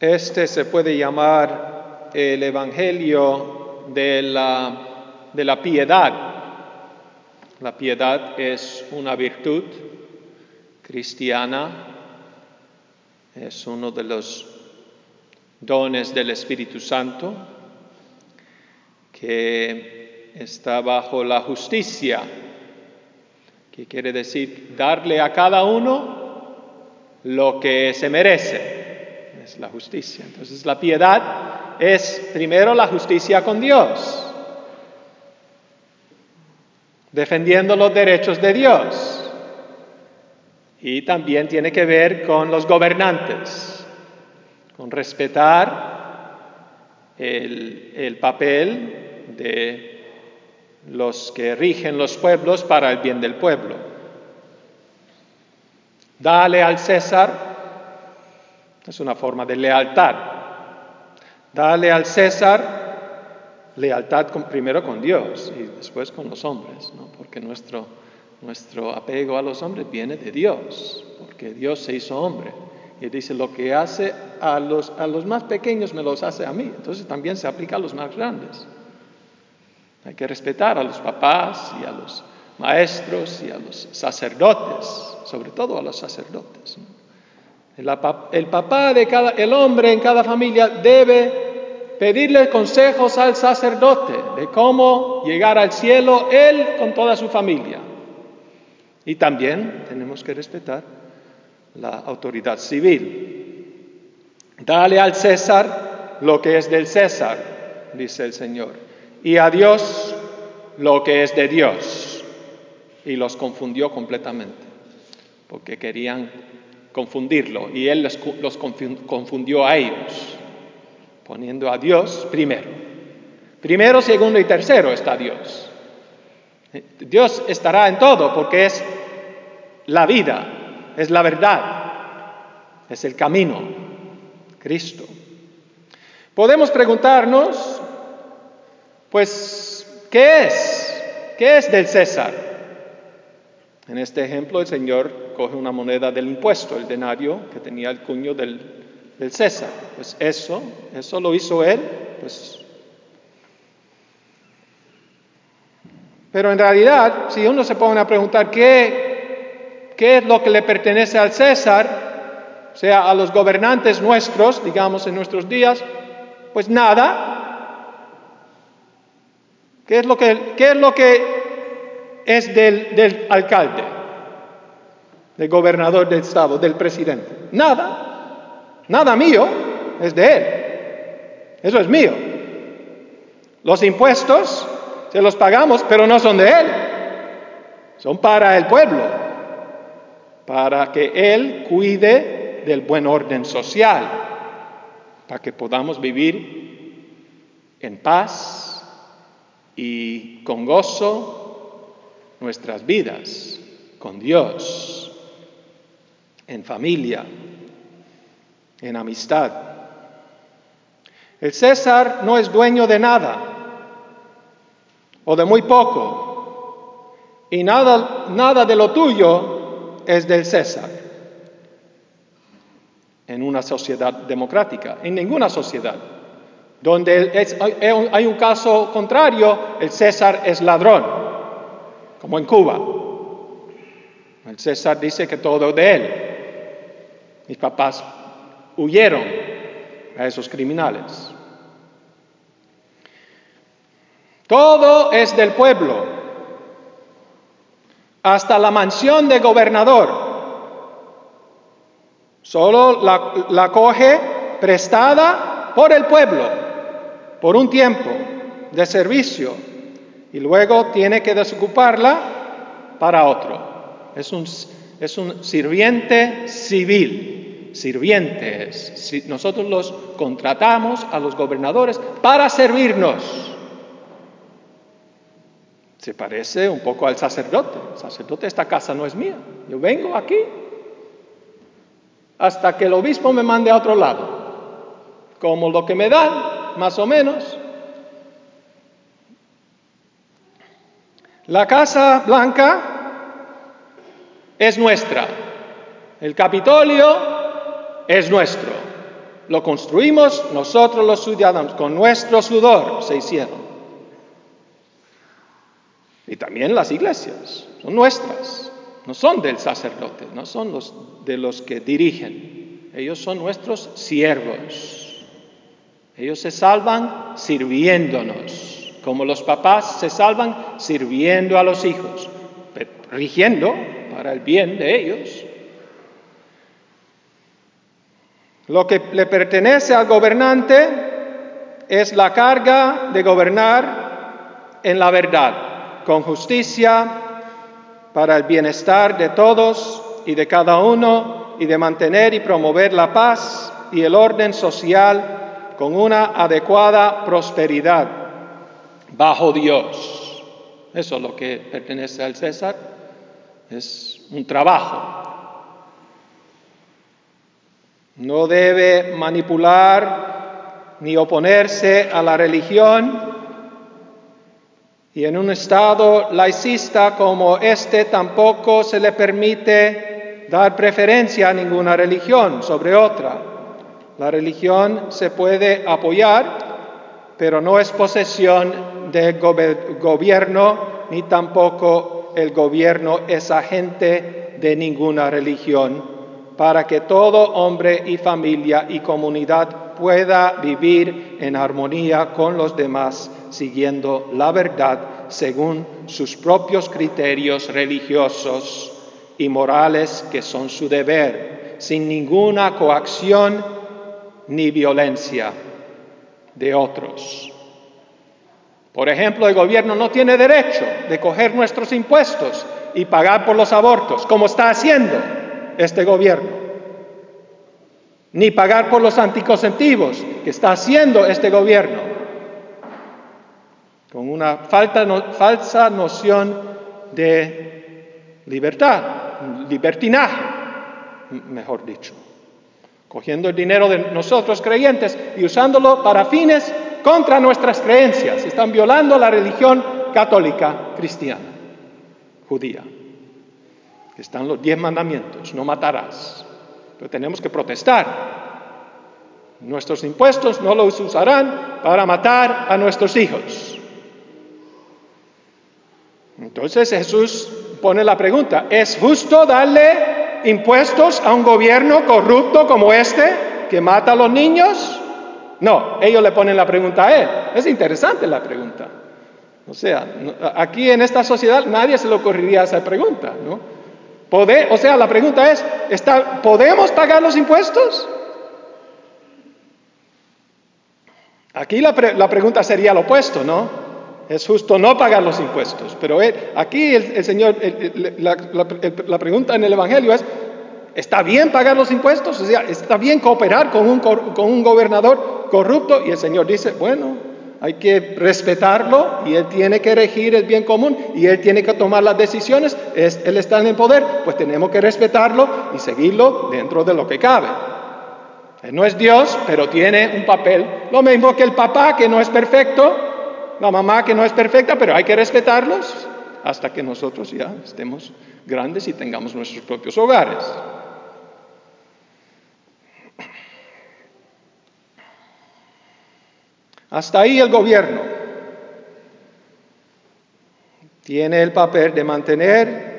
Este se puede llamar el Evangelio de la, de la piedad. La piedad es una virtud cristiana, es uno de los dones del Espíritu Santo que está bajo la justicia, que quiere decir darle a cada uno lo que se merece es la justicia. Entonces la piedad es primero la justicia con Dios, defendiendo los derechos de Dios. Y también tiene que ver con los gobernantes, con respetar el, el papel de los que rigen los pueblos para el bien del pueblo. Dale al César es una forma de lealtad. Dale al César lealtad primero con Dios y después con los hombres, ¿no? porque nuestro, nuestro apego a los hombres viene de Dios, porque Dios se hizo hombre. Y dice, lo que hace a los, a los más pequeños me los hace a mí. Entonces también se aplica a los más grandes. Hay que respetar a los papás y a los maestros y a los sacerdotes, sobre todo a los sacerdotes. El, papá de cada, el hombre en cada familia debe pedirle consejos al sacerdote de cómo llegar al cielo él con toda su familia. Y también tenemos que respetar la autoridad civil. Dale al César lo que es del César, dice el Señor, y a Dios lo que es de Dios. Y los confundió completamente, porque querían confundirlo y él los, confundió a ellos, poniendo a Dios primero. Primero, segundo y tercero está Dios. Dios estará en todo porque es la vida, es la verdad, es el camino, Cristo. Podemos preguntarnos, pues, ¿qué es? ¿Qué es del César? En este ejemplo, el Señor coge una moneda del impuesto, el denario que tenía el cuño del, César. Pues eso, eso lo hizo él, pues. Pero en realidad, si uno se pone a preguntar qué, qué es lo que le pertenece al César, sea a los gobernantes nuestros, digamos en nuestros días, pues nada. ¿Qué es lo que, qué es lo que es del, alcalde, del gobernador del estado, del presidente. Nada, nada mío es de él. Eso es mío. Los impuestos se los pagamos, pero no son de él. Son para el pueblo, para que él cuide del buen orden social, para que podamos vivir en paz y con gozo nuestras vidas con Dios, en familia, en amistad. El César no es dueño de nada o de muy poco y nada, nada de lo tuyo es del César. En una sociedad democrática, en ninguna sociedad, donde hay un caso contrario, el César es ladrón como en Cuba. El César dice que todo de él. Mis papás huyeron a esos criminales. Todo es del pueblo, hasta la mansión de gobernador. Solo la, la coge prestada por el pueblo, por un tiempo de servicio y luego tiene que desocuparla para otro. Es un, es un sirviente civil, sirvientes. Si nosotros los contratamos a los gobernadores para servirnos. Se parece un poco al sacerdote. El sacerdote, esta casa no es mía. Yo vengo aquí hasta que el obispo me mande a otro lado. Como lo que me dan, más o menos, La Casa Blanca es nuestra, el Capitolio es nuestro, lo construimos nosotros los ciudadanos, con nuestro sudor se hicieron. Y también las iglesias, son nuestras, no son del sacerdote, no son los de los que dirigen. Ellos son nuestros siervos. Ellos se salvan sirviéndonos, como los papás se salvan sirviendo a los hijos, rigiendo para el bien de ellos. Lo que le pertenece al gobernante es la carga de gobernar en la verdad, con justicia, para el bienestar de todos y de cada uno, y de mantener y promover la paz y el orden social con una adecuada prosperidad bajo Dios. Eso es lo que pertenece al César. Es un trabajo, no debe manipular ni oponerse a la religión y en un estado laicista como este tampoco se le permite dar preferencia a ninguna religión sobre otra. La religión se puede apoyar, pero no es posesión del gobierno, ni tampoco el gobierno es agente de ninguna religión para que todo hombre y familia y comunidad pueda vivir en armonía con los demás, siguiendo la verdad según sus propios criterios religiosos y morales que son su deber, sin ninguna coacción ni violencia de otros. Por ejemplo, el gobierno no tiene derecho de coger nuestros impuestos y pagar por los abortos, como está haciendo este gobierno, ni pagar por los anticonceptivos que está haciendo este gobierno, con una falsa noción de libertad, libertinaje, mejor dicho, cogiendo el dinero de nosotros creyentes y usándolo para fines contra nuestras creencias. Están violando la religión católica cristiana, judía están los diez mandamientos, no matarás. Pero tenemos que protestar. Nuestros impuestos no los usarán para matar a nuestros hijos. Entonces Jesús pone la pregunta, ¿es justo darle impuestos a un gobierno corrupto como este que mata a los niños? No, ellos le ponen la pregunta a él. Es interesante la pregunta. O sea, aquí en esta sociedad nadie se le ocurriría esa pregunta, ¿no? o sea, la pregunta es, ¿podemos pagar los impuestos? Aquí la, pregunta sería lo opuesto, ¿no? Es justo no pagar los impuestos. Pero aquí el, Señor, la, pregunta en el Evangelio es, ¿está bien pagar los impuestos? O sea, ¿está bien cooperar con un, con un gobernador corrupto? Y el Señor dice, bueno, hay que respetarlo y él tiene que regir el bien común y él tiene que tomar las decisiones. él está en el poder, pues tenemos que respetarlo y seguirlo dentro de lo que cabe. Él no es Dios, pero tiene un papel, lo mismo que el papá que no es perfecto, la mamá que no es perfecta, pero hay que respetarlos hasta que nosotros ya estemos grandes y tengamos nuestros propios hogares. Hasta ahí el gobierno tiene el papel de mantener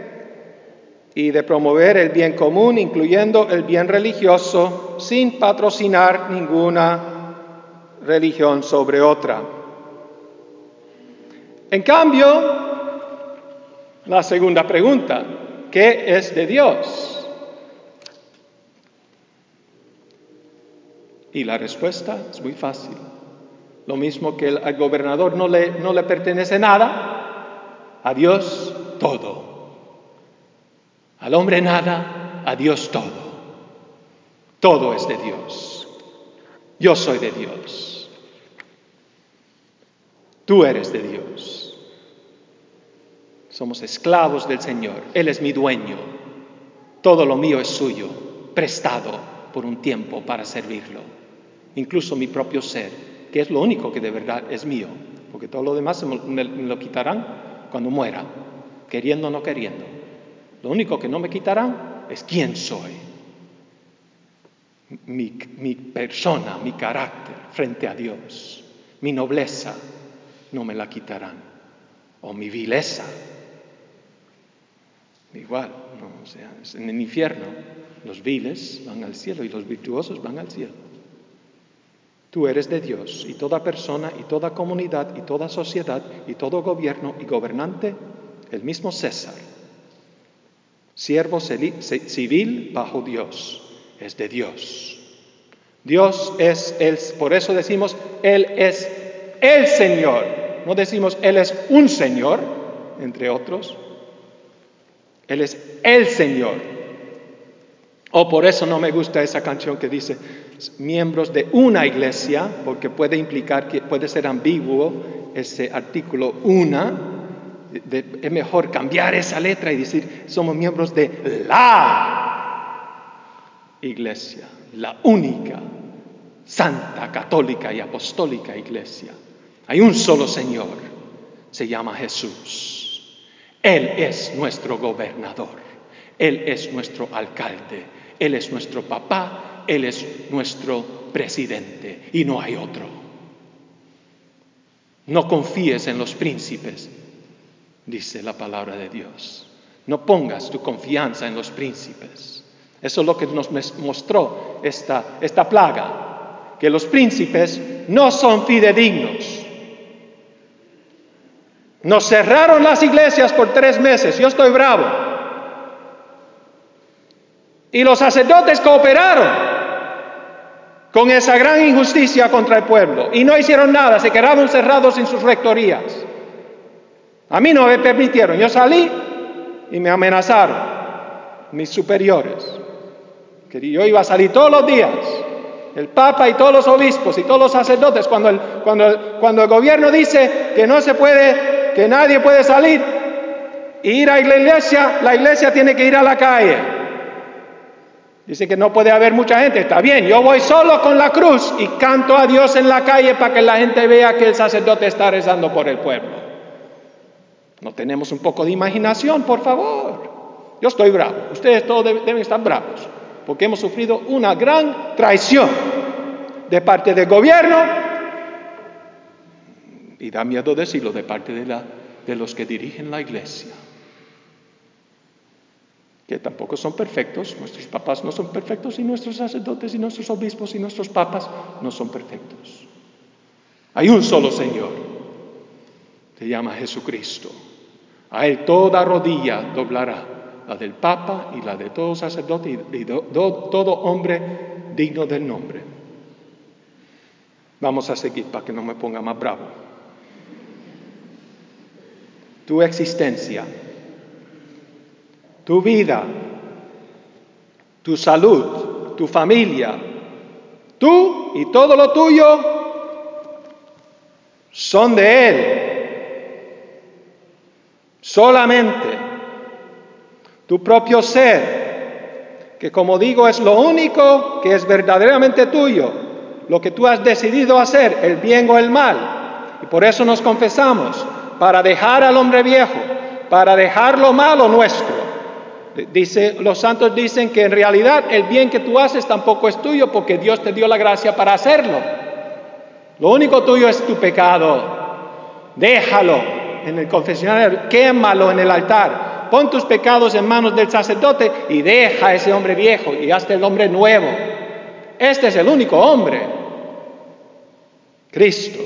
y de promover el bien común, incluyendo el bien religioso, sin patrocinar ninguna religión sobre otra. En cambio, la segunda pregunta, ¿qué es de Dios? Y la respuesta es muy fácil. Lo mismo que al gobernador no le, no le pertenece nada, a Dios todo. Al hombre nada, a Dios todo. Todo es de Dios. Yo soy de Dios. Tú eres de Dios. Somos esclavos del Señor. Él es mi dueño. Todo lo mío es suyo, prestado por un tiempo para servirlo. Incluso mi propio ser que es lo único que de verdad es mío, porque todo lo demás me, lo quitarán cuando muera, queriendo o no queriendo. Lo único que no me quitarán es quién soy. mi, persona, mi carácter frente a Dios, mi nobleza, no me la quitarán. O mi vileza. Igual, no, o sea, en el infierno los viles van al cielo y los virtuosos van al cielo. Tú eres de Dios y toda persona y toda comunidad y toda sociedad y todo gobierno y gobernante, el mismo César, siervo civil bajo Dios, es de Dios. Dios es el, por eso decimos, Él es el Señor. No decimos Él es un Señor, entre otros. Él es el Señor. O por eso no me gusta esa canción que dice miembros de una iglesia, porque puede implicar que puede ser ambiguo ese artículo una. es mejor cambiar esa letra y decir somos miembros de la iglesia, la única, santa, católica y apostólica iglesia. Hay un solo Señor, se llama Jesús. Él es nuestro gobernador, Él es nuestro alcalde, Él es nuestro papá, Él es nuestro presidente y no hay otro. No confíes en los príncipes, dice la palabra de Dios. No pongas tu confianza en los príncipes. Eso es lo que nos mostró esta, esta plaga, que los príncipes no son fidedignos. Nos cerraron las iglesias por tres meses, yo estoy bravo. Y los sacerdotes cooperaron con esa gran injusticia contra el pueblo y no hicieron nada, se quedaron cerrados en sus rectorías. A mí no me permitieron, yo salí y me amenazaron mis superiores, que yo iba a salir todos los días el Papa y todos los obispos y todos los sacerdotes, cuando el, gobierno dice que no se puede que nadie puede salir e ir a la iglesia, la iglesia tiene que ir a la calle. Dice que no puede haber mucha gente, está bien, yo voy solo con la cruz y canto a Dios en la calle para que la gente vea que el sacerdote está rezando por el pueblo. No tenemos un poco de imaginación, por favor. Yo estoy bravo, ustedes todos deben estar bravos, porque hemos sufrido una gran traición de parte del gobierno y da miedo decirlo de parte de, la, de los que dirigen la iglesia, que tampoco son perfectos, nuestros papás no son perfectos y nuestros sacerdotes y nuestros obispos y nuestros papas no son perfectos. Hay un solo Señor, se llama Jesucristo. A Él toda rodilla doblará, la del Papa y la de todo sacerdote y todo hombre digno del nombre. Vamos a seguir para que no me ponga más bravo tu existencia, tu vida, tu salud, tu familia, tú y todo lo tuyo son de Él. Solamente tu propio ser, que como digo es lo único que es verdaderamente tuyo, lo que tú has decidido hacer, el bien o el mal. Y por eso nos confesamos para dejar al hombre viejo, para dejar lo malo nuestro. Dice, los santos dicen que en realidad el bien que tú haces tampoco es tuyo porque Dios te dio la gracia para hacerlo. Lo único tuyo es tu pecado. Déjalo en el confesionario, quémalo en el altar. Pon tus pecados en manos del sacerdote y deja a ese hombre viejo y hazte el hombre nuevo. Este es el único hombre, Cristo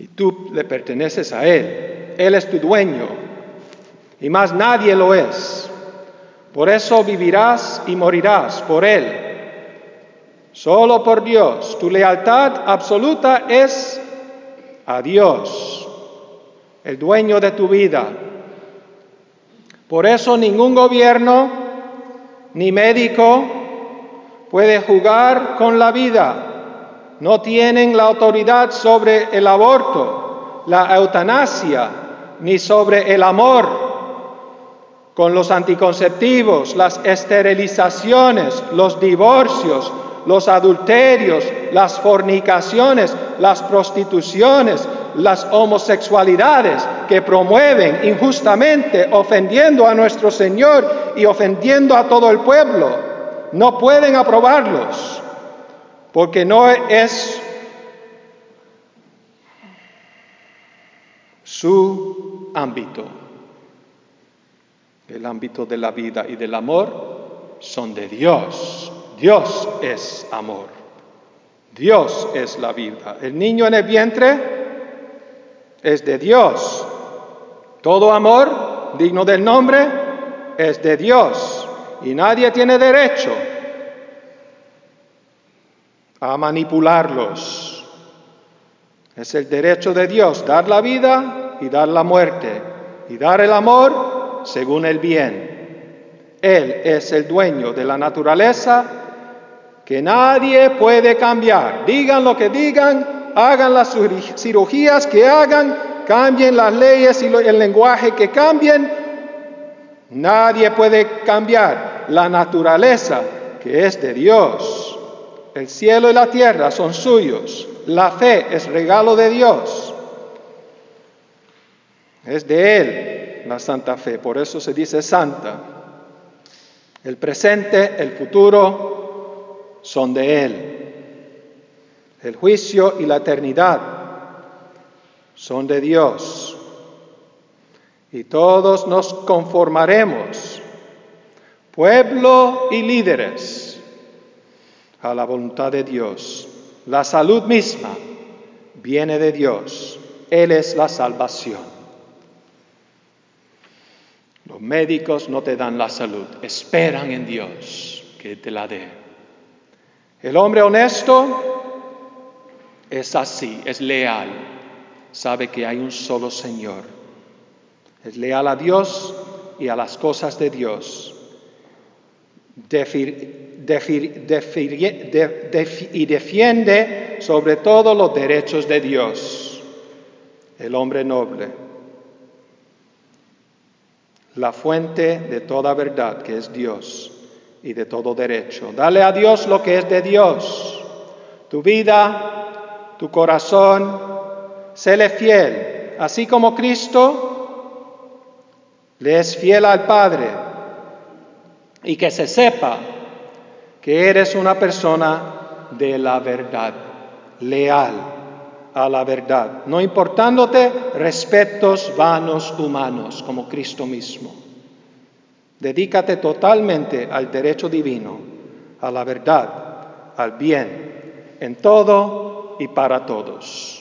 y tú le perteneces a Él. Él es tu dueño y más nadie lo es. Por eso vivirás y morirás por Él. Solo por Dios. Tu lealtad absoluta es a Dios, el dueño de tu vida. Por eso ningún gobierno ni médico puede jugar con la vida no tienen la autoridad sobre el aborto, la eutanasia, ni sobre el amor. Con los anticonceptivos, las esterilizaciones, los divorcios, los adulterios, las fornicaciones, las prostituciones, las homosexualidades que promueven injustamente, ofendiendo a nuestro Señor y ofendiendo a todo el pueblo no pueden aprobarlos, porque no es su ámbito. El ámbito de la vida y del amor son de Dios. Dios es amor. Dios es la vida. El niño en el vientre es de Dios. Todo amor digno del nombre es de Dios y nadie tiene derecho a manipularlos. Es el derecho de Dios dar la vida y dar la muerte y dar el amor según el bien. Él es el dueño de la naturaleza que nadie puede cambiar. Digan lo que digan, hagan las cirugías que hagan, cambien las leyes y el lenguaje que cambien. Nadie puede cambiar la naturaleza que es de Dios. El cielo y la tierra son suyos. La fe es regalo de Dios. Es de Él la santa fe. Por eso se dice santa. El presente, el futuro son de Él. El juicio y la eternidad son de Dios. Y todos nos conformaremos, pueblo y líderes, a la voluntad de Dios. La salud misma viene de Dios. Él es la salvación. Los médicos no te dan la salud, esperan en Dios que te la dé. El hombre honesto es así, es leal, sabe que hay un solo Señor. Es leal a Dios y a las cosas de Dios. y defiende sobre todo los derechos de Dios. El hombre noble. La fuente de toda verdad que es Dios y de todo derecho. Dale a Dios lo que es de Dios. Tu vida, tu corazón, séle fiel, así como Cristo le es fiel al Padre. Y que se sepa que eres una persona de la verdad, leal a la verdad, no importándote respetos vanos humanos como Cristo mismo. Dedícate totalmente al derecho divino, a la verdad, al bien, en todo y para todos.